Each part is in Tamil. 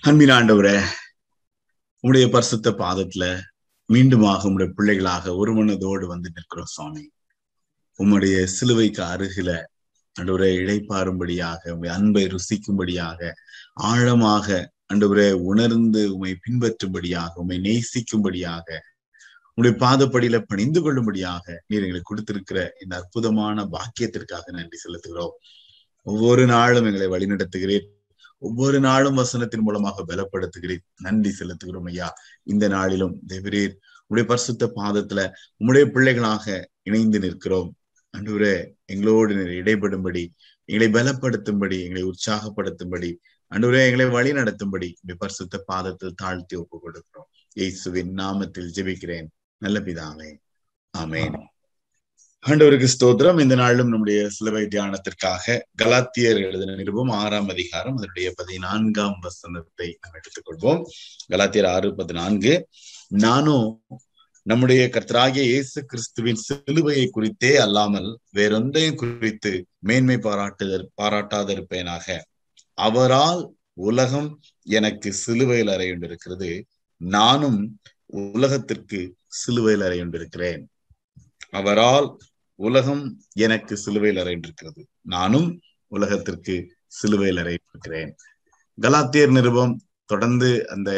அன்பின் ஆண்டவரே உங்களுடைய பரிசுத்த பாதத்துல மீண்டுமாக உங்களுடைய பிள்ளைகளாக ஒரு மனதோடு வந்து நிற்கிறோம் சுவாமி. உம்முடைய சிலுவைக்கு அருகில அன்றுவரே இழைப்பாரும்படியாக உங்களுடைய அன்பை ருசிக்கும்படியாக ஆழமாக அன்றுவரே உணர்ந்து உம்மை பின்பற்றும்படியாக உம்மை நேசிக்கும்படியாக உங்களுடைய பாதப்படியில பணிந்து கொள்ளும்படியாக நீர் எங்களுக்கு கொடுத்திருக்கிற இந்த அற்புதமான பாக்கியத்திற்காக நன்றி செலுத்துகிறோம். ஒவ்வொரு நாளும் எங்களை வழிநடத்துகிறேன் ஒவ்வொரு நாளும் வசனத்தின் மூலமாக பலப்படுத்துகிறேன். நன்றி செலுத்துகிறோம் ஐயா. இந்த நாளிலும் தேவரீர் உடைய பரிசுத்த பாதத்துல உம்முடைய பிள்ளைகளாக இணைந்து நிற்கிறோம். அன்றுவரே எங்களோடு இடைபடும்படி எங்களை பலப்படுத்தும்படி எங்களை உற்சாகப்படுத்தும்படி அன்றுவரே எங்களை வழி நடத்தும்படி பரிசுத்த பாதத்தில் தாழ்த்தி ஒப்பு கொடுக்கிறோம் இயேசுவின் நாமத்தில் ஜெபிக்கிறேன். நல்ல பிதாவே. ஆமேன். ஆண்டவருக்கு ஸ்தோத்திரம். இந்த நாளிலும் நம்முடைய சிலுவை தியானத்திற்காக கலாத்தியர் எழுதின நிருபம் ஆறாம் அதிகாரம் அதனுடைய பதினான்காம் வசனத்தை நாம் எடுத்துக்கொள்வோம். கலாத்தியர் ஆறு பதினான்கு. நானும் நம்முடைய கர்த்தராகிய இயேசு கிறிஸ்துவின் சிலுவையை குறித்தே அல்லாமல் வேறொன்றையும் குறித்து மேன்மை பாராட்டுதல் பாராட்டாதிருப்பேனாக. அவரால் உலகம் எனக்கு சிலுவையில் அறையுண்டிருக்கிறது. நானும் உலகத்திற்கு சிலுவையில் அறையுண்டிருக்கிறேன். அவரால் உலகம் எனக்கு சிலுவையில் அறைந்திருக்கிறது. நானும் உலகத்திற்கு சிலுவையில் அறைந்திருக்கிறேன். கலாத்தியர் நிருபம் தொடர்ந்து அந்த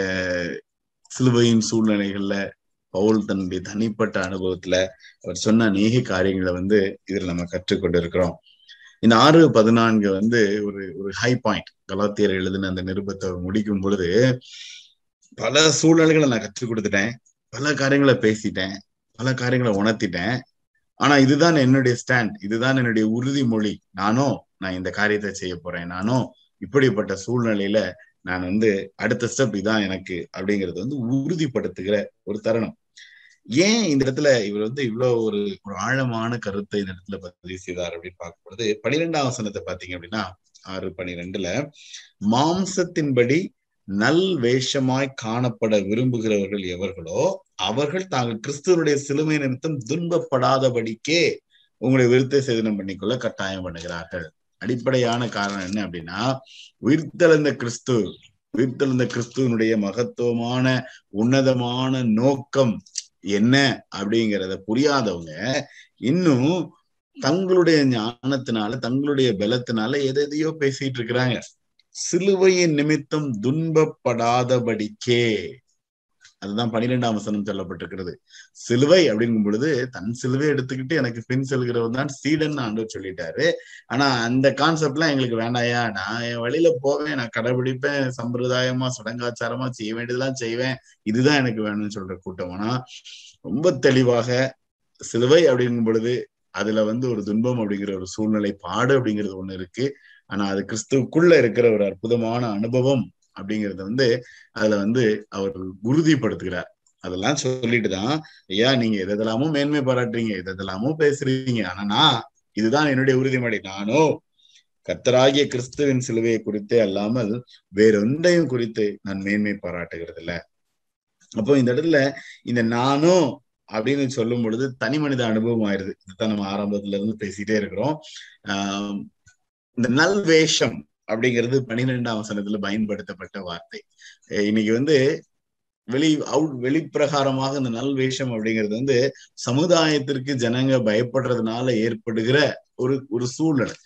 சிலுவையின் சூழ்நிலைகள்ல பவுல் தன்னுடைய தனிப்பட்ட அனுபவத்துல அவர் சொன்ன அநேக காரியங்களை வந்து இதில் நம்ம கற்றுக்கொண்டு இருக்கிறோம் இந்த ஆறு பதினான்கு வந்து ஒரு ஒரு ஹை பாயிண்ட் கலாத்தியர் எழுதின அந்த நிருபத்தை முடிக்கும் பொழுது பல சூழ்நிலைகளை நான் கற்றுக் கொடுத்துட்டேன். பல காரியங்களை பேசிட்டேன். பல காரியங்களை உணர்த்திட்டேன். ஆனா இதுதான் என்னுடைய ஸ்டாண்ட் இதுதான் என்னுடைய உறுதிமொழி. நானும் நான் இந்த காரியத்தை செய்ய போறேன். நானும் இப்படிப்பட்ட சூழ்நிலையில நான் வந்து அடுத்த ஸ்டெப் இதான் எனக்கு அப்படிங்கறது வந்து உறுதிப்படுத்துகிற ஒரு தருணம். ஏன் இந்த இடத்துல இவர் வந்து இவ்வளவு ஒரு ஒரு ஆழமான கருத்தை இந்த இடத்துல பதிவு செய்தார் அப்படின்னு பார்க்கும்பொழுது பனிரெண்டாம் வசனத்தை பாத்தீங்க அப்படின்னா ஆறு பனிரெண்டுல மாம்சத்தின்படி நல் வேஷமாய் காணப்பட விரும்புகிறவர்கள் எவர்களோ அவர்கள் தாங்கள் கிறிஸ்துவனுடைய சிலுமை நிமித்தம் துன்பப்படாதபடிக்கே உங்களை விருத்த சேதனம் பண்ணிக்கொள்ள கட்டாயம் பண்ணுகிறார்கள். அடிப்படையான காரணம் என்ன அப்படின்னா உயிர்த்தெழுந்த கிறிஸ்து உயிர்த்தெழுந்த கிறிஸ்துவனுடைய மகத்துவமான உன்னதமான நோக்கம் என்ன அப்படிங்கிறத புரியாதவங்க இன்னும் தங்களுடைய ஞானத்தினால தங்களுடைய பலத்தினால எதையோ பேசிட்டு இருக்கிறாங்க. சிலுவையின் நிமித்தம் துன்பப்படாதபடிக்கே அதுதான் பனிரெண்டாம் வசனம் சொல்லப்பட்டிருக்கிறது. சிலுவை அப்படிங்கும் பொழுது தன் சிலுவை எடுத்துக்கிட்டு எனக்கு பின் செல்கிறவன் தான் சீடன் ஆண்டவர் சொல்லிட்டாரு. ஆனா அந்த கான்செப்ட்லாம் எங்களுக்கு வேண்டாயா நான் என் வழியில போவேன் நான் கடைபிடிப்பேன் சம்பிரதாயமா சடங்காச்சாரமா செய்ய வேண்டியதெல்லாம் செய்வேன். இதுதான் எனக்கு வேணும்னு சொல்ற கூட்டம்னா ரொம்ப தெளிவாக சிலுவை அப்படிங்கும் பொழுது அதுல வந்து ஒரு துன்பம் அப்படிங்கிற ஒரு சூழ்நிலை பாடு அப்படிங்கிறது ஒண்ணு இருக்கு. ஆனா அது கிறிஸ்துவுக்குள்ள இருக்கிற ஒரு அற்புதமான அனுபவம். அப்படிங்கறத வந்து அதுல வந்து அவர் உறுதிப்படுத்துகிறார். அதெல்லாம் சொல்லிட்டு தான் ஐயா நீங்க எதெல்லாமோ மேன்மை பாராட்டுறீங்க எதெல்லாமோ பேசுறீங்க. ஆனா நான் இதுதான் என்னுடைய உறுதிமொழி. நானோ கத்தராகிய கிறிஸ்துவின் சிலுவையை குறித்தே அல்லாமல் வேறொன்றையும் குறித்து நான் மேன்மை பாராட்டுகிறது இல்ல அப்போ இந்த இடத்துல இந்த நானும் அப்படின்னு சொல்லும் பொழுது தனி மனித அனுபவம் ஆயிருது. இதுதான் நம்ம ஆரம்பத்துல இருந்து பேசிட்டே இருக்கிறோம். ஆஹ் இந்த நல்வேஷம் அப்படிங்கிறது பனிரெண்டாம் வசனத்துல பயன்படுத்தப்பட்ட வார்த்தை. இன்னைக்கு வந்து வெளி அவுட் வெளிப்பிரகாரமாக இந்த நல் வேஷம் அப்படிங்கிறது வந்து சமுதாயத்திற்கு ஜனங்க பயப்படுறதுனால ஏற்படுகிற ஒரு ஒரு சூழ்நிலை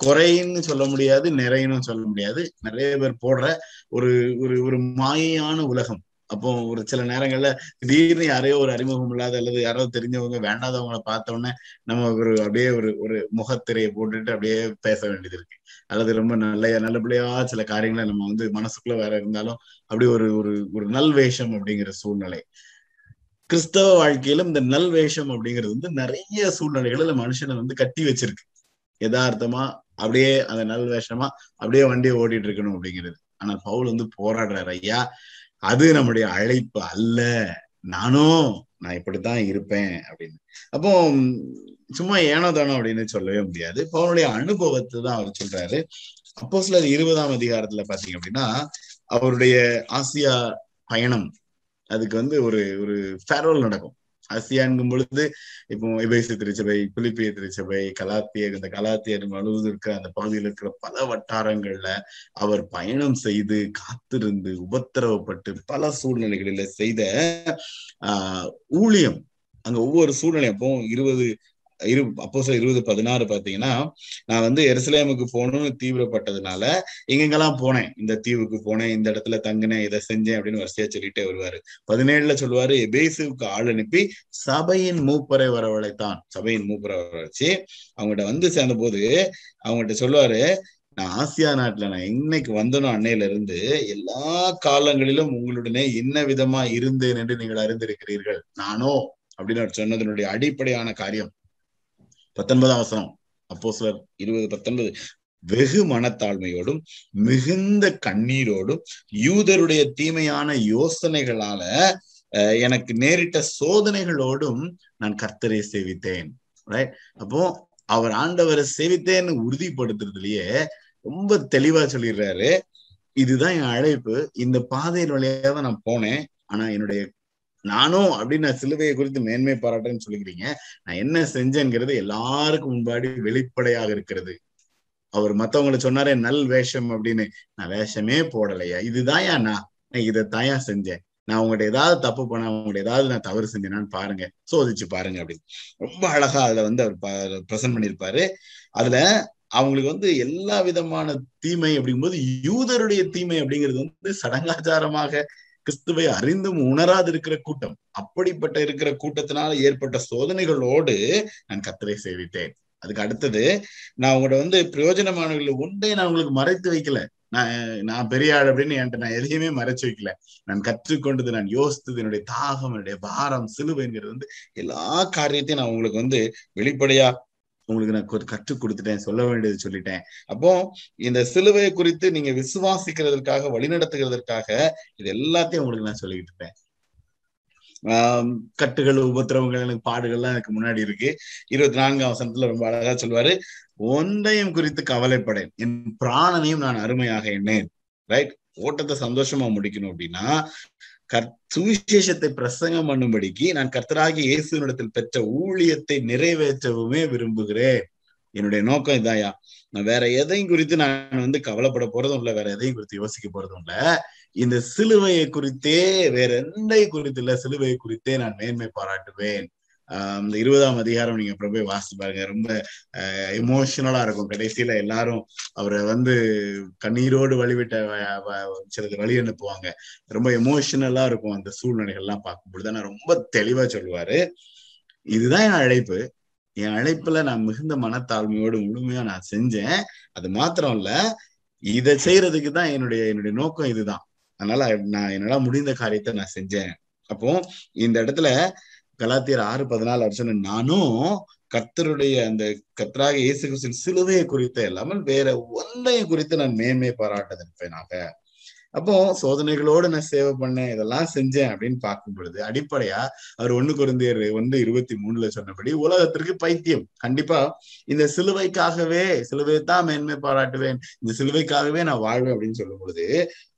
குறைன்னு சொல்ல முடியாது நிறையன்னு சொல்ல முடியாது. நிறைய பேர் போடுற ஒரு ஒரு ஒரு மாயையான உலகம். அப்போ ஒரு சில நேரங்கள்ல திடீர்னு யாரையோ ஒரு அறிமுகம் இல்லாத அல்லது யாரோ தெரிஞ்சவங்க வேண்டாதவங்களை பார்த்த உடனே நம்ம ஒரு அப்படியே ஒரு ஒரு முகத்திரையை போட்டுட்டு அப்படியே பேச வேண்டியது இருக்கு. அல்லது ரொம்ப நல்ல நல்லபடியா சில காரியங்களை நம்ம வந்து மனசுக்குள்ள வேற இருந்தாலும் அப்படி ஒரு ஒரு ஒரு நல்வேஷம் அப்படிங்கிற சூழ்நிலை. கிறிஸ்தவ வாழ்க்கையிலும் இந்த நல்வேஷம் அப்படிங்கிறது வந்து நிறைய சூழ்நிலைகளில் மனுஷனை வந்து கட்டி வச்சிருக்கு. யதார்த்தமா அப்படியே அந்த நல்வேஷமா அப்படியே வண்டியை ஓட்டிட்டு இருக்கணும் அப்படிங்கிறது. ஆனா பவுல் வந்து போராடுறாரு ஐயா அது நம்முடைய அழைப்பு அல்ல. நானும் நான் இப்படித்தான் இருப்பேன் அப்படின்னு. அப்போ சும்மா ஏனோ தானோ அப்படின்னு சொல்லவே முடியாது. பவுனுடைய அனுபவத்தை தான் அவர் சொல்றாரு. அப்போ சிலர் இருபதாம் அதிகாரத்துல பாத்தீங்க அப்படின்னா அவருடைய ஆசியா பயணம் அதுக்கு வந்து ஒரு ஒரு ஃபேர்வல் நடக்கும். ஆசியான்கும் பொழுது இப்போ எபேசு திருச்சபை குலிப்பிய திருச்சபை கலாத்திய இந்த கலாத்தியர் முழுவதும் இருக்கிற அந்த பகுதியில் இருக்கிற பல வட்டாரங்கள்ல அவர் பயணம் செய்து காத்திருந்து உபத்திரவப்பட்டு பல சூழ்நிலைகளில செய்த ஆஹ் ஊழியம். அங்க ஒவ்வொரு சூழ்நிலை அப்போ இருபது இரு அப்போ இருபது பதினாறு பாத்தீங்கன்னா நான் வந்து எருசலேமுக்கு போகணும்னு தீவிரப்பட்டதுனால எங்கெங்கெல்லாம் போனேன். இந்த தீவுக்கு போனேன் இந்த இடத்துல தங்கினேன் இதை செஞ்சேன் அப்படின்னு வரிசையா சொல்லிட்டே வருவாரு. பதினேழுல சொல்லுவாரு எபேசுக்கு ஆள் அனுப்பி சபையின் மூப்பரை வரவழைத்தான். சபையின் மூப்பரை வரவழைச்சு அவங்ககிட்ட வந்து சேர்ந்த போது அவங்ககிட்ட சொல்லுவாரு நான் ஆசியா நாட்டுல நான் இன்னைக்கு வந்தனோ அன்னையில இருந்து எல்லா காலங்களிலும் உங்களுடனே என்ன விதமா இருந்தேன் என்று நீங்கள் அறிந்திருக்கிறீர்கள். நானோ? அப்படின்னு அவர் சொன்னதனுடைய அடிப்படையான காரியம். பத்தொன்பதாம் வசனம். அப்போ சிலர் இருபது பத்தொன்பது. வெகு மனத்தாழ்மையோடும் மிகுந்த கண்ணீரோடும் யூதருடைய தீமையான யோசனைகளால எனக்கு நேரிட்ட சோதனைகளோடும் நான் கர்த்தரை சேவித்தேன். அப்போ அவர் ஆண்டவரை சேவித்தேன்னு உறுதிப்படுத்துறதுலயே ரொம்ப தெளிவா சொல்லிடுறாரு. இதுதான் என் அழைப்பு. இந்த பாதையின் வழியாக தான் நான் போனேன். ஆனா என்னுடைய நானும் அப்படின்னு நான் சிலுவையை குறித்து மேன்மை பாராட்டுன்னு சொல்லிக்கிறீங்க. நான் என்ன செஞ்சேங்கிறது எல்லாருக்கும் முன்பாடி வெளிப்படையாக இருக்கிறது. அவர் மத்தவங்களை சொன்னாரே நல் வேஷம் அப்படின்னு. நான் வேஷமே போடலையா? இதுதான் நான். நான் இதைத்தாயா செஞ்சேன். நான் உங்கள்ட்ட ஏதாவது தப்பு பண்ண உங்கள்ட்ட ஏதாவது நான் தவறு செஞ்சேனான்னு பாருங்க. சோதிச்சு பாருங்க அப்படின்னு. ரொம்ப அழகா அதுல வந்து அவர் பிரசன்ட் பண்ணியிருப்பாரு. அதுல அவங்களுக்கு வந்து எல்லா விதமான தீமை அப்படிங்கும்போது யூதருடைய தீமை அப்படிங்கிறது வந்து சடங்காச்சாரமாக கிறிஸ்துவை அறிந்தும் உணராது இருக்கிற கூட்டம் அப்படிப்பட்ட இருக்கிற கூட்டத்தினால ஏற்பட்ட சோதனைகளோடு நான் கத்தரை சேவித்தேன். அதுக்கு அடுத்தது நான் உங்களோட வந்து பிரயோஜனமானவர்கள் ஒன்றே நான் உங்களுக்கு மறைத்து வைக்கல. நான் நான் பெரிய ஆள் அப்படின்னு என்கிட்ட நான் எதையுமே மறைச்சு வைக்கல. நான் கற்றுக்கொண்டது நான் யோசித்தது என்னுடைய தாகம் என்னுடைய பாரம் சிலுவைங்கிறது வந்து எல்லா காரியத்தையும் நான் உங்களுக்கு வந்து வெளிப்படையா உங்களுக்கு நான் கற்றுக் கொடுத்துட்டேன் சொல்ல வேண்டியது சொல்லிட்டேன். அப்போ இந்த சிலுவையை குறித்து நீங்க விசுவாசிக்கிறதற்காக வழிநடத்துகிறதற்காக இது எல்லாத்தையும் உங்களுக்கு நான் சொல்லிக்கிட்டு இருப்பேன் ஆஹ் கட்டுகள் உபத்திரவங்கள் எனக்கு பாடுகள்லாம் எனக்கு முன்னாடி இருக்கு. இருபத்தி நான்காம் வசனத்துல ரொம்ப அழகா சொல்லுவாரு ஒன்றையும் குறித்து கவலைப்படேன் என் பிராணனையும் நான் அருமையாக எண்ணேன். ரைட் ஓட்டத்தை சந்தோஷமா முடிக்கணும் அப்படின்னா கர் சுவிசேஷத்தை பிரசங்கம் பண்ணும்படிக்கு நான் கர்த்தராகி இயேசுனிடத்தில் பெற்ற ஊழியத்தை நிறைவேற்றவுமே விரும்புகிறேன். என்னுடைய நோக்கம் இதாயா நான் வேற எதையும் குறித்து நான் வந்து கவலைப்பட போறதும் இல்லை வேற எதையும் குறித்து யோசிக்க போறதும் இல்ல. இந்த சிலுவையை குறித்தே வேற எந்தை குறித்து இல்ல சிலுவையை குறித்தே நான் மேன்மை பாராட்டுவேன். இந்த இருபதாம் அதிகாரம் நீங்க அப்புறம் போய் பாருங்க. ரொம்ப எமோஷனலா இருக்கும். கடைசியில எல்லாரும் அவரை வந்து கண்ணீரோடு வழிவிட்ட சிலது வழி அனுப்புவாங்க. ரொம்ப எமோஷனலா இருக்கும் அந்த சூழ்நிலைகள்லாம் பார்க்கும்பொழுது. ஆனா ரொம்ப தெளிவா சொல்லுவாரு. இதுதான் என் அழைப்பு. என் அழைப்புல நான் மிகுந்த மனத்தாழ்மையோடு முழுமையா நான் செஞ்சேன். அது மாத்திரம் இல்ல இதை செய்யறதுக்கு தான் என்னுடைய என்னுடைய நோக்கம் இதுதான். அதனால நான் என்னால முடிந்த காரியத்தை நான் செஞ்சேன். அப்போ இந்த இடத்துல கலாத்தியர் ஆறு பதினாலு அவர் நானும் கர்த்தருடைய அந்த கர்த்தராக இயேசு கிறிஸ்தின் சிலுவையை குறித்த இல்லாமல் வேற ஒன்றையும் குறித்து நான் மேன்மை பாராட்டதற்கேனாக அப்போ சோதனைகளோடு நான் சேவை பண்ணேன் இதெல்லாம் செஞ்சேன் அப்படின்னு பார்க்கும் பொழுது அடிப்படையா அவர் ஒண்ணு குறைந்தியர் ஒன்று இருபத்தி மூணுல சொன்னபடி உலகத்திற்கு பைத்தியம். கண்டிப்பா இந்த சிலுவைக்காகவே சிலுவை தான் மேன்மை பாராட்டுவேன் இந்த சிலுவைக்காகவே நான் வாழ்வேன் அப்படின்னு சொல்லும் பொழுது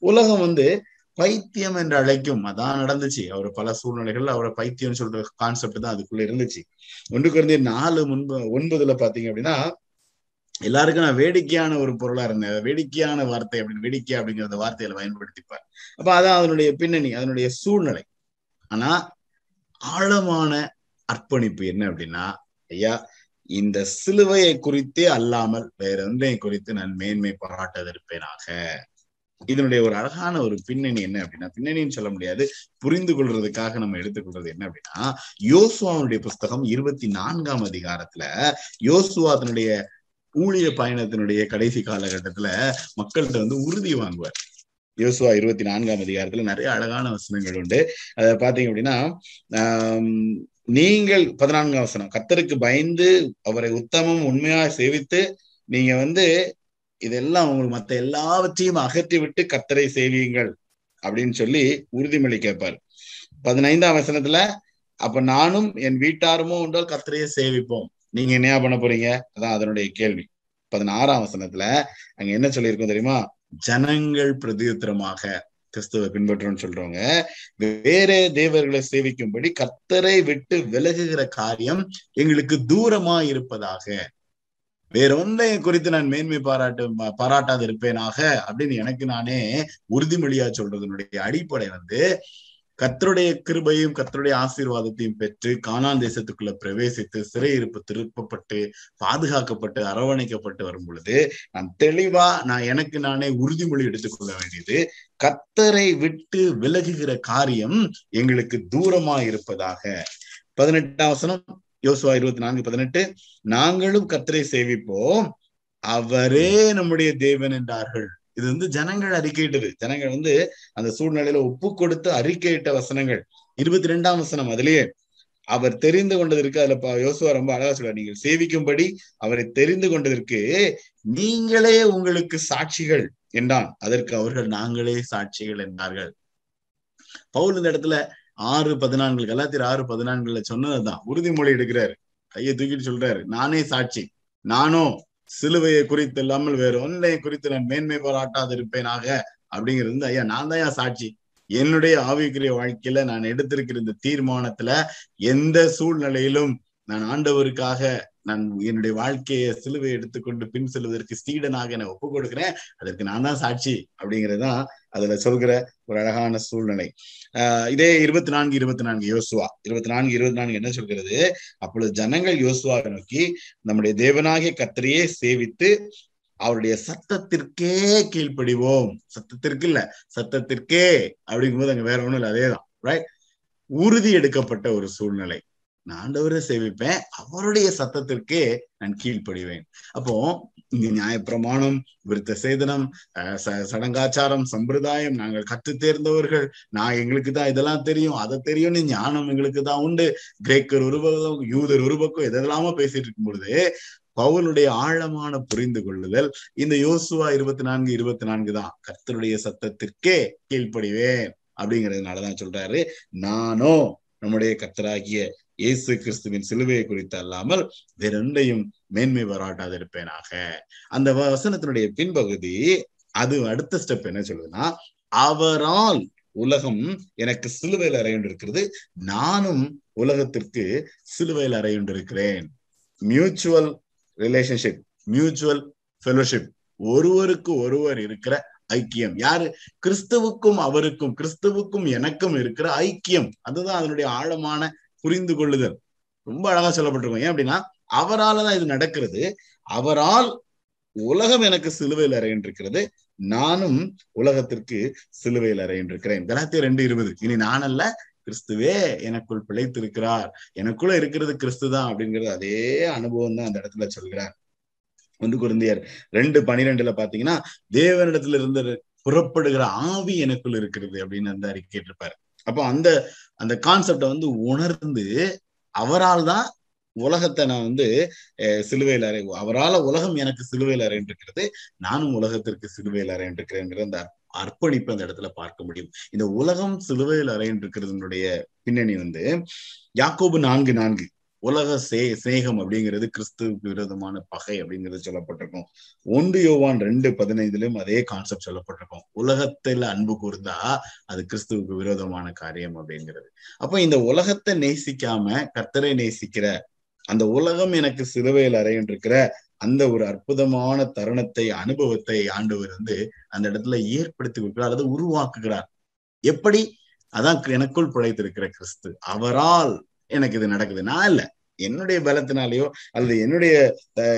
உலகம் வந்து பைத்தியம் என்று அழைக்கும். அதான் நடந்துச்சு. அவர் பல சூழ்நிலைகள் அவரை பைத்தியம் சொல்ற கான்செப்ட் தான் அதுக்குள்ள இருந்துச்சு. ஒன்று குறைந்த நாலு முன்பு ஒன்பதுல பாத்தீங்க அப்படின்னா எல்லாருக்கும் நான் வேடிக்கையான ஒரு பொருளா இருந்தேன். வேடிக்கையான வார்த்தை அப்படின்னு வேடிக்கை அப்படிங்கிற வார்த்தையில பயன்படுத்திப்பார் அப்ப அதான் அதனுடைய பின்னணி அதனுடைய சூழ்நிலை. ஆனா ஆழமான அர்ப்பணிப்பு என்ன அப்படின்னா ஐயா இந்த சிலுவையை குறித்தே அல்லாமல் வேற ஒன்றை குறித்து நான் மேன்மை பாராட்டதிருப்பேனாக இதனுடைய ஒரு அழகான ஒரு பின்னணி என்ன அப்படின்னா பின்னணின்னு சொல்ல முடியாது புரிந்து கொள்றதுக்காக நம்ம எடுத்துக்கொள்றது என்ன அப்படின்னா யோசுவாவுடைய புஸ்தகம் இருபத்தி நான்காம் அதிகாரத்துல யோசுவா அதனுடைய ஊழிய பயணத்தினுடைய கடைசி காலகட்டத்துல மக்கள்கிட்ட வந்து உறுதி வாங்குவார். யோசுவா இருபத்தி நான்காம் அதிகாரத்துல நிறைய அழகான வசனங்கள் உண்டு. அதை பாத்தீங்க அப்படின்னா ஆஹ் நீங்கள் பதினான்காம் வசனம் கத்தருக்கு பயந்து அவரை உத்தமம் உண்மையா சேவித்து நீங்க வந்து இதெல்லாம் உங்களுக்கு மத்த எல்லாவற்றையும் அகற்றி விட்டு கத்தரை சேவியுங்கள் அப்படின்னு சொல்லி உறுதிமொழி கேட்பார். பதினைந்தாம் வசனத்துல அப்ப நானும் என் வீட்டாருமோ உண்டால் கத்தரையே சேவிப்போம். நீங்க என்ன பண்ண போறீங்க? அதான் அதனுடைய கேள்வி. பதினாறாம் வசனத்துல அங்க என்ன சொல்லியிருக்கோம் தெரியுமா? ஜனங்கள் பிரதியுத்திரமாக கிறிஸ்துவை பின்பற்றோம்னு சொல்றவங்க வேற தேவர்களை சேவிக்கும்படி கத்தரை விட்டு விலகுகிற காரியம் எங்களுக்கு தூரமா இருப்பதாக வேற ஒன்றையும் குறித்து நான் மேன்மை பாராட்டு பாராட்டாது இருப்பேனாக அப்படின்னு எனக்கு நானே உறுதிமொழியா சொல்றதனுடைய அடிப்படை வந்து கத்தருடைய கிருபையும் கத்தருடைய ஆசீர்வாதத்தையும் பெற்று காணான் தேசத்துக்குள்ள பிரவேசித்து சிறையிருப்பு திருப்பப்பட்டு பாதுகாக்கப்பட்டு அரவணைக்கப்பட்டு வரும் பொழுது நான் தெளிவா நான் எனக்கு நானே உறுதிமொழி எடுத்துக்கொள்ள வேண்டியது கத்தரை விட்டு விலகுகிற காரியம் எங்களுக்கு தூரமா இருப்பதாக. பதினெட்டாம் வசனம் யோசுவா இருபத்தி நான்கு பதினெட்டு நாங்களும் கத்தரை சேவிப்போம். அவரே நம்முடைய தேவன் என்றார்கள். இது வந்து ஜனங்கள் அறிக்கையிட்டது. ஜனங்கள் வந்து அந்த சூழ்நிலையில ஒப்பு கொடுத்து அறிக்கையிட்ட வசனங்கள். இருபத்தி ரெண்டாம் வசனம் அதுலயே அவர் தெரிந்து கொண்டதற்கு அதுல யோசுவா ரொம்ப அழகா சொல்றார். நீங்கள் சேவிக்கும்படி அவரை தெரிந்து கொண்டதற்கு நீங்களே உங்களுக்கு சாட்சிகள் என்றான். அதற்கு அவர்கள் நாங்களே சாட்சிகள் என்றார்கள். பவுல் இந்த இடத்துல ஆறு பதினான்கு கலாத்திர ஆறு பதினான்குல சொன்னதுதான். உறுதிமொழி எடுக்கிறாரு. கையை தூக்கிட்டு சொல்றாரு நானே சாட்சி. நானும் சிலுவையை குறித்து இல்லாமல் வேற ஒன்றை குறித்து நான் மேன்மை பாராட்டாது இருப்பேனாக அப்படிங்கிறது ஐயா நான் தான் சாட்சி. என்னுடைய ஆவிக்குரிய வாழ்க்கையில நான் எடுத்திருக்கிற இந்த தீர்மானத்துல எந்த சூழ்நிலையிலும் நான் ஆண்டவருக்காக நான் என்னுடைய வாழ்க்கையை சிலுவை எடுத்துக்கொண்டு பின் செல்வதற்கு சீடனாக என ஒப்பு கொடுக்கிறேன் அதற்கு நான் தான் சாட்சி அப்படிங்கறதுதான் அதுல சொல்கிற ஒரு அழகான சூழ்நிலை. ஆஹ் இதே இருபத்தி நான்கு இருபத்தி நான்கு யோசுவா. இருபத்தி நான்கு இருபத்தி நான்கு என்ன சொல்கிறது? அப்பொழுது ஜனங்கள் யோசுவாவை நோக்கி நம்முடைய தேவனாகிய கத்திரையே சேவித்து அவருடைய சத்தத்திற்கே கீழ்ப்படிவோம். சத்தத்திற்கு இல்ல சத்தத்திற்கே அப்படிங்கும்போது அங்க வேற ஒண்ணும் இல்லை அதேதான் ரைட் உறுதி எடுக்கப்பட்ட ஒரு சூழ்நிலை. நான் ஆண்டவரை சேவிப்பேன் அவருடைய சத்தத்திற்கே நான் கீழ்ப்படிவேன். அப்போ இங்க நியாயப்பிரமாணம் விருத்த சேதனம் சடங்காச்சாரம் சம்பிரதாயம் நாங்கள் கற்று தேர்ந்தவர்கள் நான் எங்களுக்கு தான் இதெல்லாம் தெரியும் அதை தெரியும்னு ஞானம் எங்களுக்கு தான் உண்டு. கிரேக்கர் உருவகம் யூதர் உருவக்கம் எதெல்லாமோ பேசிட்டு இருக்கும் பொழுது பவுலுடைய ஆழமான புரிந்து கொள்ளுதல் இந்த யோசுவா இருபத்தி நான்கு இருபத்தி நான்கு தான் கர்த்தருடைய சத்தத்திற்கே கீழ்ப்படிவேன் அப்படிங்கிறதுனாலதான் சொல்றாரு நானோ நம்முடைய கர்த்தராகிய இயேசு கிறிஸ்துவின் சிலுவையை குறித்து அல்லாமல் வேறொன்றையும் மேன்மை பாராட்டாதிருப்பேனாக அந்த வசனத்தினுடைய பின்பகுதி அது அடுத்த ஸ்டெப் என்ன சொல்லுதுன்னா அவரால் உலகம் எனக்கு சிலுவையில் அறையுண்டிருக்கிறது நானும் உலகத்திற்கு சிலுவையில் அறையுண்டிருக்கிறேன். மியூச்சுவல் ரிலேஷன்ஷிப் மியூச்சுவல் ஃபெலோஷிப் ஒருவருக்கு ஒருவர் இருக்கிற ஐக்கியம். யாரு? கிறிஸ்துவுக்கும் அவருக்கும் கிறிஸ்துவுக்கும் எனக்கும் இருக்கிற ஐக்கியம். அதுதான் அதனுடைய ஆழமான புரிந்து கொள்ளுதல் ரொம்ப அழகா சொல்லப்பட்டிருக்கும். ஏன் அப்படின்னா அவரால் தான் இது நடக்கிறது. அவரால் உலகம் எனக்கு சிலுவையில் அறையின்றிருக்கிறது. நானும் உலகத்திற்கு சிலுவையில் அறையின்றிருக்கிறேன். கலாத்திய ரெண்டு இருபது. இனி நான் அல்ல கிறிஸ்துவே எனக்குள் பிழைத்திருக்கிறார். எனக்குள்ள இருக்கிறது கிறிஸ்து தான் அப்படிங்கிறது அதே அனுபவம் தான் அந்த இடத்துல சொல்கிறார். ஒன்று குருந்தியர் ரெண்டு பனிரெண்டுல பாத்தீங்கன்னா தேவனிடத்துல இருந்து புறப்படுகிற ஆவி எனக்குள் இருக்கிறது அப்படின்னு அந்த அறிக்கை இருப்பாரு அப்போ அந்த அந்த கான்செப்டை வந்து உணர்ந்து அவரால் தான் உலகத்தை நான் வந்து சிலுவையில் அறை அவரால் உலகம் எனக்கு சிலுவையில் அறையின்றிருக்கிறது நானும் உலகத்திற்கு சிலுவையில் அறையின்றிருக்கிறேங்கிற அந்த அர்ப்பணிப்பு அந்த இடத்துல பார்க்க முடியும். இந்த உலகம் சிலுவையில் அறையின்றிருக்கிறதுனுடைய பின்னணி வந்து யாக்கோபு நான்கு நான்கு. உலக சே சிநேகம் அப்படிங்கிறது கிறிஸ்துவுக்கு விரோதமான பகை அப்படிங்கிறது சொல்லப்பட்டிருக்கும். ஒன்று யோவான் ரெண்டு பதினைந்துலயும் அதே கான்செப்ட் சொல்லப்பட்டிருக்கும். உலகத்துல அன்பு கூர்ந்தா அது கிறிஸ்துவுக்கு விரோதமான காரியம் அப்படிங்கிறது. அப்போ இந்த உலகத்தை நேசிக்காம கர்த்தரை நேசிக்கிற அந்த உலகம் எனக்கு சிலுவையில் அறையின்றிருக்கிற அந்த ஒரு அற்புதமான தருணத்தை அனுபவத்தை ஆண்டவர் வந்து அந்த இடத்துல ஏற்படுத்தி கொடுக்கிறார் அதை உருவாக்குகிறார். எப்படி? அதான் எனக்குள் பிழைத்திருக்கிற கிறிஸ்து. அவரால் எனக்கு இது நடக்குது. நான் இல்ல. என்னுடைய பலத்தினாலேயோ அல்லது என்னுடைய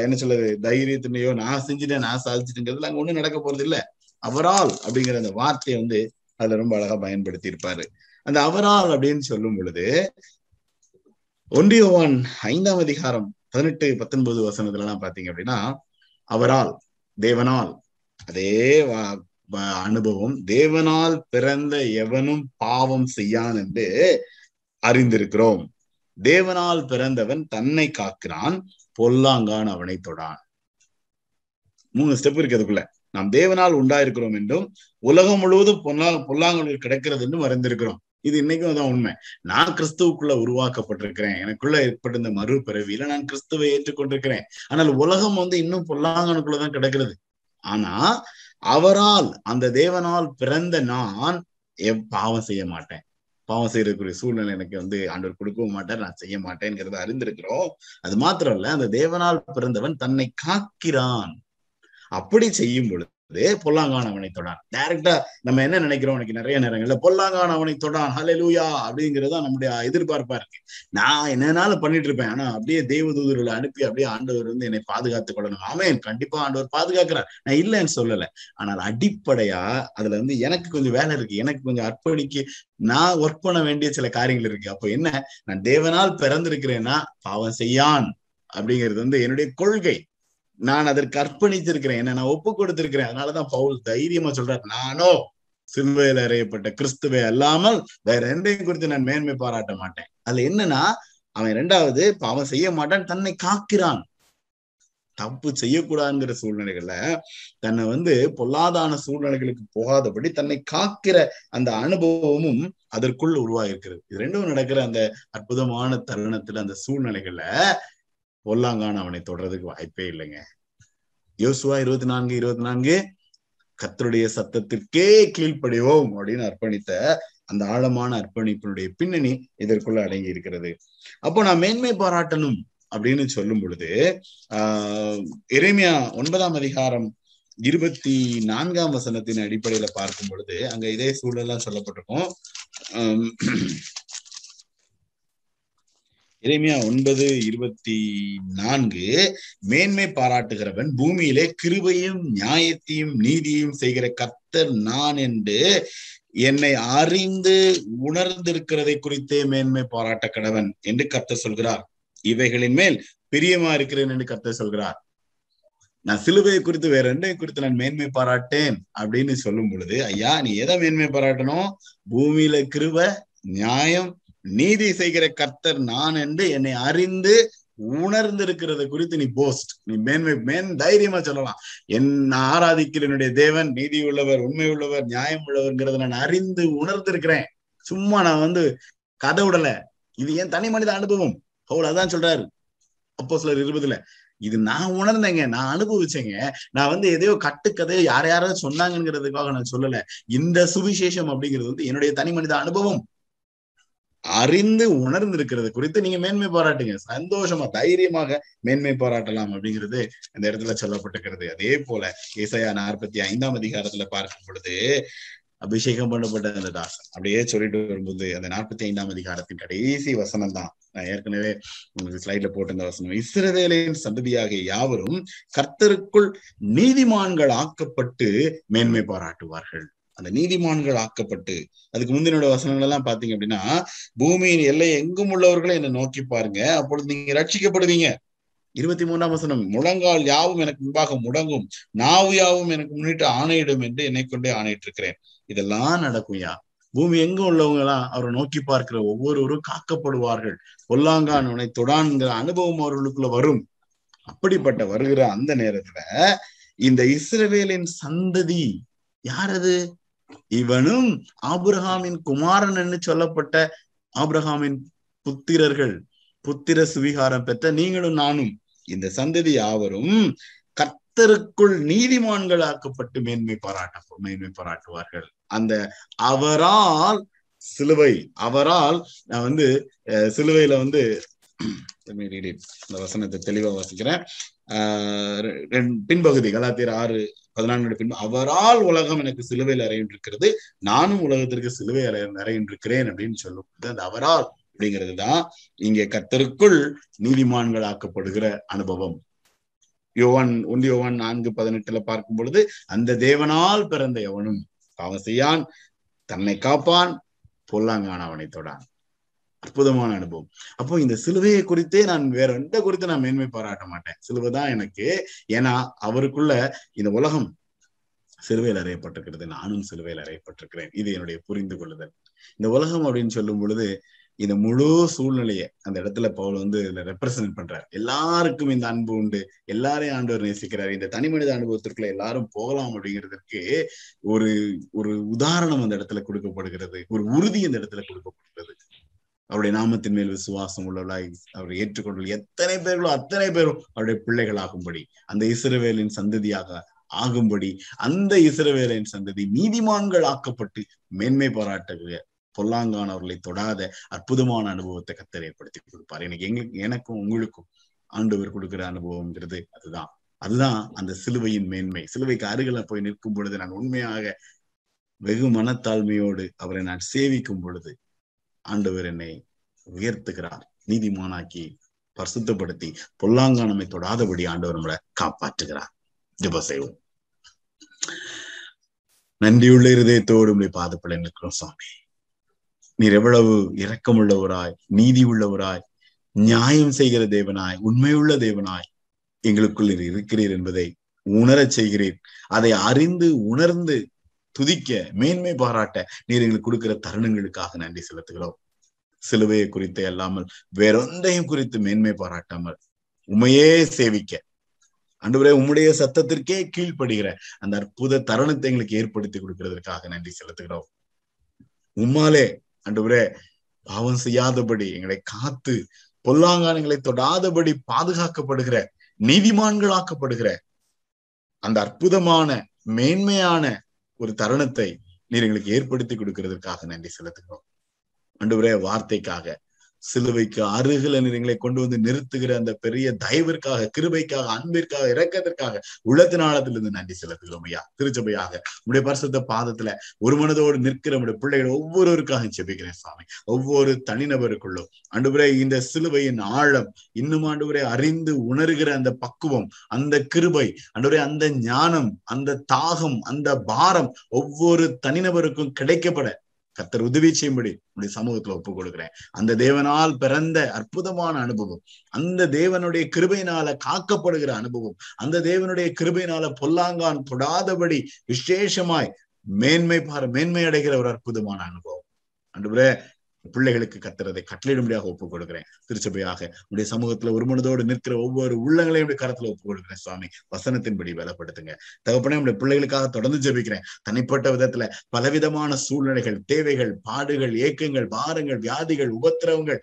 என்ன சொல்றது தைரியத்தினையோ நான் செஞ்சுட்டேன் நான் சாதிச்சுட்டேங்கிறதுல அங்க ஒண்ணும் நடக்க போறது இல்ல. அவரால் அப்படிங்கிற அந்த வார்த்தையை வந்து அதுல ரொம்ப அழகா பயன்படுத்தி இருப்பாரு அந்த அவரால் அப்படின்னு சொல்லும் பொழுது ஒன்றியவான் ஐந்தாம் அதிகாரம் பதினெட்டு பத்தொன்பது வசனத்துல எல்லாம் பாத்தீங்க அப்படின்னா அவரால் தேவனால் அதே அனுபவம் தேவனால் பிறந்த எவனும் பாவம் செய்யான் என்று அறிந்திருக்கிறோம். தேவனால் பிறந்தவன் தன்னை காக்கிறான் பொல்லாங்கான் அவனை தொடான். மூணு ஸ்டெப் இருக்கு அதுக்குள்ள. நாம் தேவனால் உண்டாயிருக்கிறோம் என்றும் உலகம் முழுவதும் பொல்லா பொல்லாங்கல்கள் கிடைக்கிறது என்றும் அறிந்திருக்கிறோம். இது இன்னைக்கும் தான் உண்மை. நான் கிறிஸ்துவுக்குள்ள உருவாக்கப்பட்டிருக்கிறேன். எனக்குள்ள ஏற்பட்ட இந்த மறுபிறவியில நான் கிறிஸ்துவை ஏற்றுக்கொண்டிருக்கிறேன். ஆனால் உலகம் வந்து இன்னும் பொல்லாங்கனுக்குள்ளதான் கிடக்கிறது. ஆனா அவரால் அந்த தேவனால் பிறந்த நான் எவ் பாவம் செய்ய மாட்டேன். பாவம் செய்யறதுக்குரிய சூழ்நிலை எனக்கு வந்து ஆண்டவர் கொடுக்கவும் மாட்டார் நான் செய்ய மாட்டேங்கிறத அறிந்திருக்கிறோம். அது மாத்திரம் இல்ல அந்த தேவனால் பிறந்தவன் தன்னை காக்கிறான். அப்படி செய்யும் பொழுது பொல்லாங்கான் அவனை தொடான். டைரக்டா நம்ம என்ன நினைக்கிறோம்? உனக்கு நிறைய நேரங்கள்ல பொல்லாங்கான் அவனை தொடான். ஹலெலூயா அப்படிங்கறதா நம்முடைய எதிர்பார்ப்பா இருக்கு. நான் என்னனாலும் பண்ணிட்டு இருப்பேன். ஆனா அப்படியே தேவதூதர்களை அனுப்பி அப்படியே ஆண்டவர் வந்து என்னை பாதுகாத்துக் கொள்ளணும். ஆமேன். கண்டிப்பா ஆண்டவர் பாதுகாக்கிறார். நான் இல்லைன்னு சொல்லல. ஆனால் அடிப்படையா அதுல வந்து எனக்கு கொஞ்சம் வேலை இருக்கு. எனக்கு கொஞ்சம் அர்ப்பணிக்கு நான் ஒர்க் பண்ண வேண்டிய சில காரியங்கள் இருக்கு. அப்போ என்ன? நான் தேவனால் பிறந்திருக்கிறேன்னா பாவம் செய்யான் அப்படிங்கிறது வந்து என்னுடைய கொள்கை. நான் அதற்கு அர்ப்பணித்திருக்கிறேன் என்ன நான் ஒப்பு கொடுத்திருக்கிறேன். அதனாலதான் பவுல் தைரியமா சொல்றாரு நானோ சிலுவையில் அறையப்பட்ட கிறிஸ்துவை அல்லாமல் வேற ரெண்டையும் குறித்து நான் மேன்மை பாராட்ட மாட்டேன். அதுல என்னன்னா அவன் ரெண்டாவது அவன் செய்ய மாட்டான் தன்னை காக்கிறான். தப்பு செய்யக்கூடாதுங்கிற சூழ்நிலைகள்ல தன்னை வந்து பொல்லாதான சூழ்நிலைகளுக்கு போகாதபடி தன்னை காக்கிற அந்த அனுபவமும் அதற்குள் உருவாகிருக்கிறது இது ரெண்டும் நடக்கிற அந்த அற்புதமான தருணத்துல அந்த சூழ்நிலைகள்ல பொல்லாங்கான அவனை தொடர்றதுக்கு வாய்ப்பே இல்லைங்க. யோசுவா இருபத்தி நான்கு இருபத்தி நான்கு கத்தருடைய சத்தத்திற்கே கீழ்ப்படிவோம் அப்படின்னு அர்ப்பணித்த அந்த ஆழமான அர்ப்பணிப்பினுடைய பின்னணி இதற்குள்ள அடங்கி இருக்கிறது. அப்போ நான் மேன்மை பாராட்டணும் அப்படின்னு சொல்லும் பொழுது ஆஹ் இறைமையா ஒன்பதாம் அதிகாரம் இருபத்தி நான்காம் வசனத்தின் அடிப்படையில பார்க்கும் பொழுது அங்க இதே சூழலாம் சொல்லப்பட்டிருக்கும். இறைமையா ஒன்பது இருபத்தி நான்கு மேன்மை பாராட்டுகிறவன் பூமியிலே கிருபையும் நியாயத்தையும் நீதியும் செய்கிற கத்தர் நான் என்று என்னை அறிந்து உணர்ந்திருக்கிறதை குறித்தே மேன்மை பாராட்ட கடவன் என்று கர்த்தர் சொல்கிறார். இவைகளின் மேல் பிரியமா இருக்கிறேன் என்று கர்த்தர் சொல்கிறார். நான் சிலுவையை குறித்து வேற ரெண்டையும் குறித்து நான் மேன்மை பாராட்டேன் அப்படின்னு சொல்லும் பொழுது ஐயா நீ எதை மேன்மை பாராட்டணும்? பூமியில கிருப நியாயம் நீதி செய்கிற கர்த்தர் நான் என்று என்னை அறிந்து உணர்ந்திருக்கிறது குறித்து நீ போஸ்ட் நீ மேன்மை மேன் தைரியமா சொல்லலாம். என் ஆராதிக்கிற என்னுடைய தேவன் நீதி உள்ளவர் உண்மை உள்ளவர் நியாயம் உள்ளவர்ங்கிறத நான் அறிந்து உணர்ந்திருக்கிறேன். சும்மா நான் வந்து கதை விடல. இது என் தனி மனித அனுபவம்? பவுல் அதான் சொல்றாரு. அப்போ சிலர் இருபதுல இது நான் உணர்ந்தேங்க நான் அனுபவிச்சேங்க. நான் வந்து எதையோ கட்டுக்கதையோ யார் யாராவது சொன்னாங்கிறதுக்காக நான் சொல்லல. இந்த சுவிசேஷம் அப்படிங்கிறது வந்து என்னுடைய தனி மனித அனுபவம். அறிந்து உணர்ந்திருக்கிறது குறித்து நீங்க மேன்மை பாராட்டுங்க. சந்தோஷமா தைரியமாக மேன்மை பாராட்டலாம் அப்படிங்கிறது இந்த இடத்துல சொல்லப்பட்டிருக்கிறது. அதே போல இசையா நாற்பத்தி ஐந்தாம் அதிகாரத்துல பார்க்கும் பொழுது அபிஷேகம் பண்ணப்பட்ட அந்த தாசன். அப்படியே சொல்லிட்டு வரும்போது அந்த நாற்பத்தி ஐந்தாம் அதிகாரத்தின் கடைசி வசனம் தான் நான் ஏற்கனவே உங்களுக்கு ஸ்லைட்ல போட்டிருந்த வசனம். இஸ்ரவேலின் சந்ததியாக யாவரும் கர்த்தருக்குள் நீதிமான்கள் ஆக்கப்பட்டு மேன்மை பாராட்டுவார்கள். அந்த நீதிமான்கள் ஆக்கப்பட்டு அதுக்கு முந்தினோட வசனங்கள் எல்லாம் பாத்தீங்க அப்படின்னா பூமியின் எல்லை எங்கும் உள்ளவர்களை என்னை நோக்கி பாருங்க அப்பொழுது நீங்க ரட்சிக்கப்படுவீங்க இருபத்தி மூணாம் வசனம் முழங்கால் யாவும் எனக்கு முன்பாக முடங்கும் நாவு யாவும் எனக்கு முன்னிட்டு ஆணையிடும் என்று என்னை கொண்டே ஆணையிட்டு இருக்கிறேன் இதெல்லாம் நடக்கும் யா? பூமி எங்கும் உள்ளவங்க எல்லாம் அவரை நோக்கி பார்க்கிற ஒவ்வொருவரும் காக்கப்படுவார்கள். பொல்லாங்கான் உனை தொடான்கிற அனுபவம் அவர்களுக்குள்ள வரும். அப்படிப்பட்ட வருகிற அந்த நேரத்துல இந்த இஸ்ரவேலின் சந்ததி யார் அது? இவனும் ஆபிரஹாமின் குமாரன் என்று சொல்லப்பட்ட ஆபிரஹாமின் புத்திரர்கள். புத்திர சுவிகாரம் பெற்ற நீங்களும் நானும் இந்த சந்ததி யாவரும் கர்த்தருக்குள் நீதிமான்கள் ஆக்கப்பட்டு மேன்மை பாராட்ட மேன்மை பாராட்டுவார்கள். அந்த அவரால் சிலுவை அவரால் நான் வந்து சிலுவையில வந்து இந்த வசனத்தை தெளிவா வாசிக்கிறேன். ஆஹ் பின்பகுதி கலாத்திர ஆறு பதினான்கு பின்பு அவரால் உலகம் எனக்கு சிலுவையில் அறையின்றிருக்கிறது நானும் உலகத்திற்கு சிலுவை அறை அறையின்றிருக்கிறேன் அப்படின்னு சொல்லும் அந்த அவரால் அப்படிங்கிறது தான் இங்கே கத்தருக்குள் நீதிமான்கள் ஆக்கப்படுகிற அனுபவம். யோவான் ஒன்று யோவான் நான்கு பதினெட்டுல பார்க்கும் பொழுது அந்த தேவனால் பிறந்த எவனும் பாவம் செய்யான் தன்னை காப்பான் பொல்லாங்கான் அவனை தொடான். அற்புதமான அனுபவம். அப்போ இந்த சிலுவையை குறித்தே நான் வேற எந்த குறித்து நான் மேன்மை பாராட்ட மாட்டேன். சிலுவை தான் எனக்கு. ஏன்னா அவருக்குள்ள இந்த உலகம் சிலுவையில் அறையப்பட்டிருக்கிறது. நானும் சிலுவையில் அறையப்பட்டிருக்கிறேன். இது என்னுடைய புரிந்து கொள்ளுதல். இந்த உலகம் அப்படின்னு சொல்லும் பொழுது இந்த முழு சூழ்நிலையை அந்த இடத்துல பவுல் வந்து இதுல ரெப்ரசன்ட் பண்றாரு. எல்லாருக்கும் இந்த அன்பு உண்டு. எல்லாரையும் ஆண்டவர் நேசிக்கிறார். இந்த தனி மனித அனுபவத்திற்குள்ள எல்லாரும் போகலாம் அப்படிங்கிறதுக்கு ஒரு ஒரு உதாரணம் அந்த இடத்துல கொடுக்கப்படுகிறது. ஒரு உறுதி அந்த இடத்துல கொடுக்கப்படுகிறது. அவருடைய நாமத்தின் மேல் விசுவாசம் உள்ளவர்களாய் அவரை ஏற்றுக்கொண்டு எத்தனை பேர்களோ அத்தனை பேரும் அவருடைய பிள்ளைகளாகும்படி அந்த இஸ்ரவேலின் சந்ததியாக ஆகும்படி அந்த இஸ்ரவேலின் சந்ததி நீதிமான்கள் ஆக்கப்பட்டு மேன்மை பாராட்டுகிற பொல்லாங்கானவர்களை தொடாத அற்புதமான அனுபவத்தை கத்தர் ஏற்படுத்தி கொடுப்பார். எனக்கு எங்களுக்கு எனக்கும் உங்களுக்கும் ஆண்டவர் கொடுக்கிற அனுபவம்ங்கிறது அதுதான். அதுதான் அந்த சிலுவையின் மேன்மை. சிலுவைக்கு அருகில போய் நிற்கும் பொழுது நான் உண்மையாக வெகு மனத்தாழ்மையோடு அவரை நான் சேவிக்கும் பொழுது ஆண்டவர் என்னை உயர்த்துகிறார் நீதிமானாக்கி பரிசுத்தப்படுத்தி பொல்லாங்கானமை தொடாதபடி ஆண்டவர் நம்மளை காப்பாற்றுகிறார். ஜப செய்வோம். நன்றியுள்ள இருதயத்தோடு உங்களை பாதப்பட நிற்கிறோம் சுவாமி நீர் எவ்வளவு இரக்கமுள்ளவராய் நீதி உள்ளவராய் நியாயம் செய்கிற தேவனாய் உண்மையுள்ள தேவனாய் எங்களுக்குள் நீர் இருக்கிறீர் என்பதை உணரச் செய்கிறீர் அதை அறிந்து உணர்ந்து துதிக்க மேன்மை பாராட்ட நீர் எங்களுக்கு கொடுக்கிற தருணங்களுக்காக நன்றி செலுத்துகிறோம். சிலுவையை குறித்து அல்லாமல் வேறொன்றையும் குறித்து மேன்மை பாராட்டாமல் உமையே சேவிக்க. அன்றுவரே உம்முடைய சத்தத்திற்கே கீழ்ப்படுகிற அந்த அற்புத தருணத்தை எங்களுக்கு ஏற்படுத்தி கொடுக்கிறதுக்காக நன்றி செலுத்துகிறோம். உம்மாலே அன்றுவரே பாவம் செய்யாதபடி எங்களை காத்து பொல்லாங்கானங்களை தொடாதபடி பாதுகாக்கப்படுகிற நீதிமான்களாக்கப்படுகிற அந்த அற்புதமான மேன்மையான ஒரு தருணத்தை நீர் எங்களுக்கு ஏற்படுத்தி கொடுக்கறதுக்காக நன்றி செலுத்துகிறோம். அன்றுவரே வார்த்தைக்காக சிலுவைக்கு அருகில எங்களை கொண்டு வந்து நிறுத்துகிற அந்த பெரிய தயவிற்காக கிருபைக்காக அன்பிற்காக இரக்கத்திற்காக உள்ளத்தினாலத்திலிருந்து நன்றி செலுத்துகிறோம் ஐயா. திருச்சபையாக உடைய பரிசுத்த பாதத்துல ஒரு மனதோடு நிற்கிற நம்முடைய பிள்ளைகள் ஒவ்வொருவருக்காக செபிக்கிறேன் சாமி. ஒவ்வொரு தனிநபருக்குள்ளும். அன்றுவரே இந்த சிலுவையின் ஆழம் இன்னும் ஆண்டுவரே அறிந்து உணர்கிற அந்த பக்குவம் அந்த கிருபை அன்றுபுரே அந்த ஞானம் அந்த தாகம் அந்த பாரம் ஒவ்வொரு தனிநபருக்கும் கிடைக்கப்பட கத்தர் உதவி செய்யும்படி உடைய சமூகத்துல ஒப்பு கொடுக்குறேன் அந்த தேவனால் பிறந்த அற்புதமான அனுபவம் அந்த தேவனுடைய கிருபையினால காக்கப்படுகிற அனுபவம் அந்த தேவனுடைய கிருபையினால பொல்லாங்கான் தொடாதபடி விசேஷமாய் மேன்மை பார மேன்மை அடைகிற ஒரு அற்புதமான அனுபவம். அன்றுவரே பிள்ளைகளுக்கு கத்துறதை கட்டளையிடும்படியாக ஒப்புக் கொடுக்கிறேன் திருச்சபையாக உடைய சமூகத்துல ஒரு மனதோடு நிற்கிற ஒவ்வொரு உள்ளங்களையும் கரத்துல ஒப்புக் கொடுக்கிறேன் சுவாமி. வசனத்தின்படி வேலைப்படுத்துங்க தகப்பனே உடைய பிள்ளைகளுக்காக தொடர்ந்து ஜெபிக்கிறேன். தனிப்பட்ட விதத்துல பலவிதமான சூழ்நிலைகள் தேவைகள் பாடுகள் ஏக்கங்கள் பாரங்கள் வியாதிகள் உபத்திரவங்கள்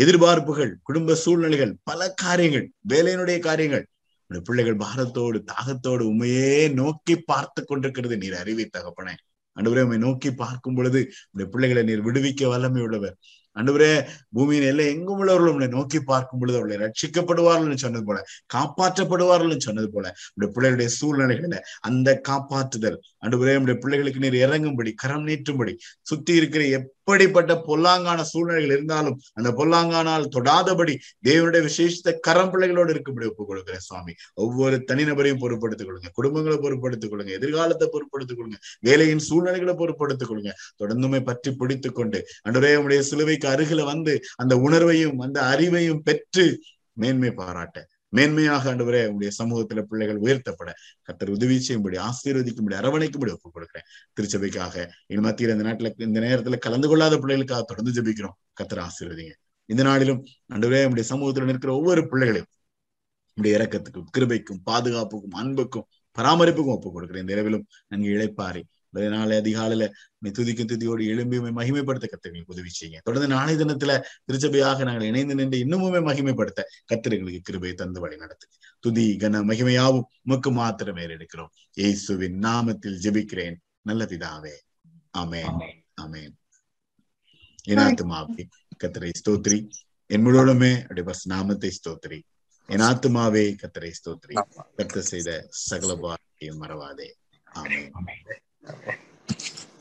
எதிர்பார்ப்புகள் குடும்ப சூழ்நிலைகள் பல காரியங்கள் வேலையினுடைய காரியங்கள். உடைய பிள்ளைகள் பாரத்தோடு தாகத்தோடு உண்மையே நோக்கி பார்த்து கொண்டிருக்கிறது நீர் அறிவி தகப்பனே. அன்றுவரே உண்மை நோக்கி பார்க்கும் பொழுது உடைய பிள்ளைகளை நீர் விடுவிக்க வல்லமை உள்ளவர் அன்றுவரே பூமியின் எல்லை எங்கும் உள்ளவர்கள் உங்களை நோக்கி பார்க்கும் பொழுது அவர்களை ரட்சிக்கப்படுவார்கள் சொன்னது போல காப்பாற்றப்படுவார்கள் சொன்னது போல உடைய பிள்ளைகளுடைய சூழ்நிலைகளில அந்த காப்பாற்றுதல் அன்றுவரே உடைய பிள்ளைகளுக்கு நீர் இறங்கும்படி கரம் நீட்டும்படி சுத்தி இருக்கிற எப்படிப்பட்ட பொல்லாங்கான சூழ்நிலைகள் இருந்தாலும் அந்த பொல்லாங்கானால் தொடாதபடி தேவனுடைய விசேஷத்த கரம் பிள்ளைகளோடு இருக்கும்படி ஒப்புக் கொடுக்கிறேன் சுவாமி. ஒவ்வொரு தனிநபரையும் பொருட்படுத்திக் கொள்ளுங்க குடும்பங்களை பொருட்படுத்திக் கொள்ளுங்க எதிர்காலத்தை பொருட்படுத்திக் கொள்ளுங்க வேலையின் சூழ்நிலைகளை பொருட்படுத்திக் கொள்ளுங்க. தொடர்ந்துமே பற்றி பிடித்துக் கொண்டு அன்றுவரே உடைய சிலுவைக்கு அருகில வந்து அந்த உணர்வையும் அந்த அறிவையும் பெற்று மேன்மை பாராட்ட மேன்மையாக ஆண்டவரே உங்களுடைய சமூகத்துல பிள்ளைகள் உயர்த்தப்பட கத்தர் உதவி செய்யும்படி ஆசீர்வதிக்கும்படி அரவணைக்கும்படி ஒப்புக் கொடுக்குறேன். திருச்சபைக்காக இனி மத்தியில் இந்த நாட்டுல இந்த நேரத்துல கலந்து கொள்ளாத பிள்ளைகளுக்காக தொடர்ந்து ஜபிக்கிறோம். கத்தர் ஆசீர்வதிங்க. இந்த நாளிலும் ஆண்டவரே நம்முடைய சமூகத்துல நிற்கிற ஒவ்வொரு பிள்ளைகளையும் நம்முடைய இறக்கத்துக்கும் கிருபைக்கும் பாதுகாப்புக்கும் அன்புக்கும் பராமரிப்புக்கும் ஒப்புக் கொடுக்குறேன். இந்த இரவிலும் நன்கு இழைப்பாரி. நாளை அதிகாலையில துதிக்கும் துதியோடு எழும்பி மகிமைப்படுத்த கத்திரிகளுக்கு உதவி செய்யுங்க. தொடர்ந்து நாளை தினத்துல திருச்சபையாக நாங்கள் இணைந்து நின்று இன்னுமே மகிமைப்படுத்த கத்திரிகளுக்கு கிருபை தந்து வழி நடத்து துதி கன மகிமையாவும் உமக்கு மாத்திரமே எடுக்கிறோம் இயேசுவின் நாமத்தில் ஜெபிக்கிறேன். நல்ல பிதாவே. அமேன் அமேன் என் ஆத்துமாவே கத்திரை ஸ்தோத்ரி என் முழுவதுமே அப்படி பஸ் நாமத்தை ஸ்தோத்ரி என் ஆத்துமாவே கத்திரை ஸ்தோத்ரி கத்த செய்த சகல பாரையும் மறவாதே. からね。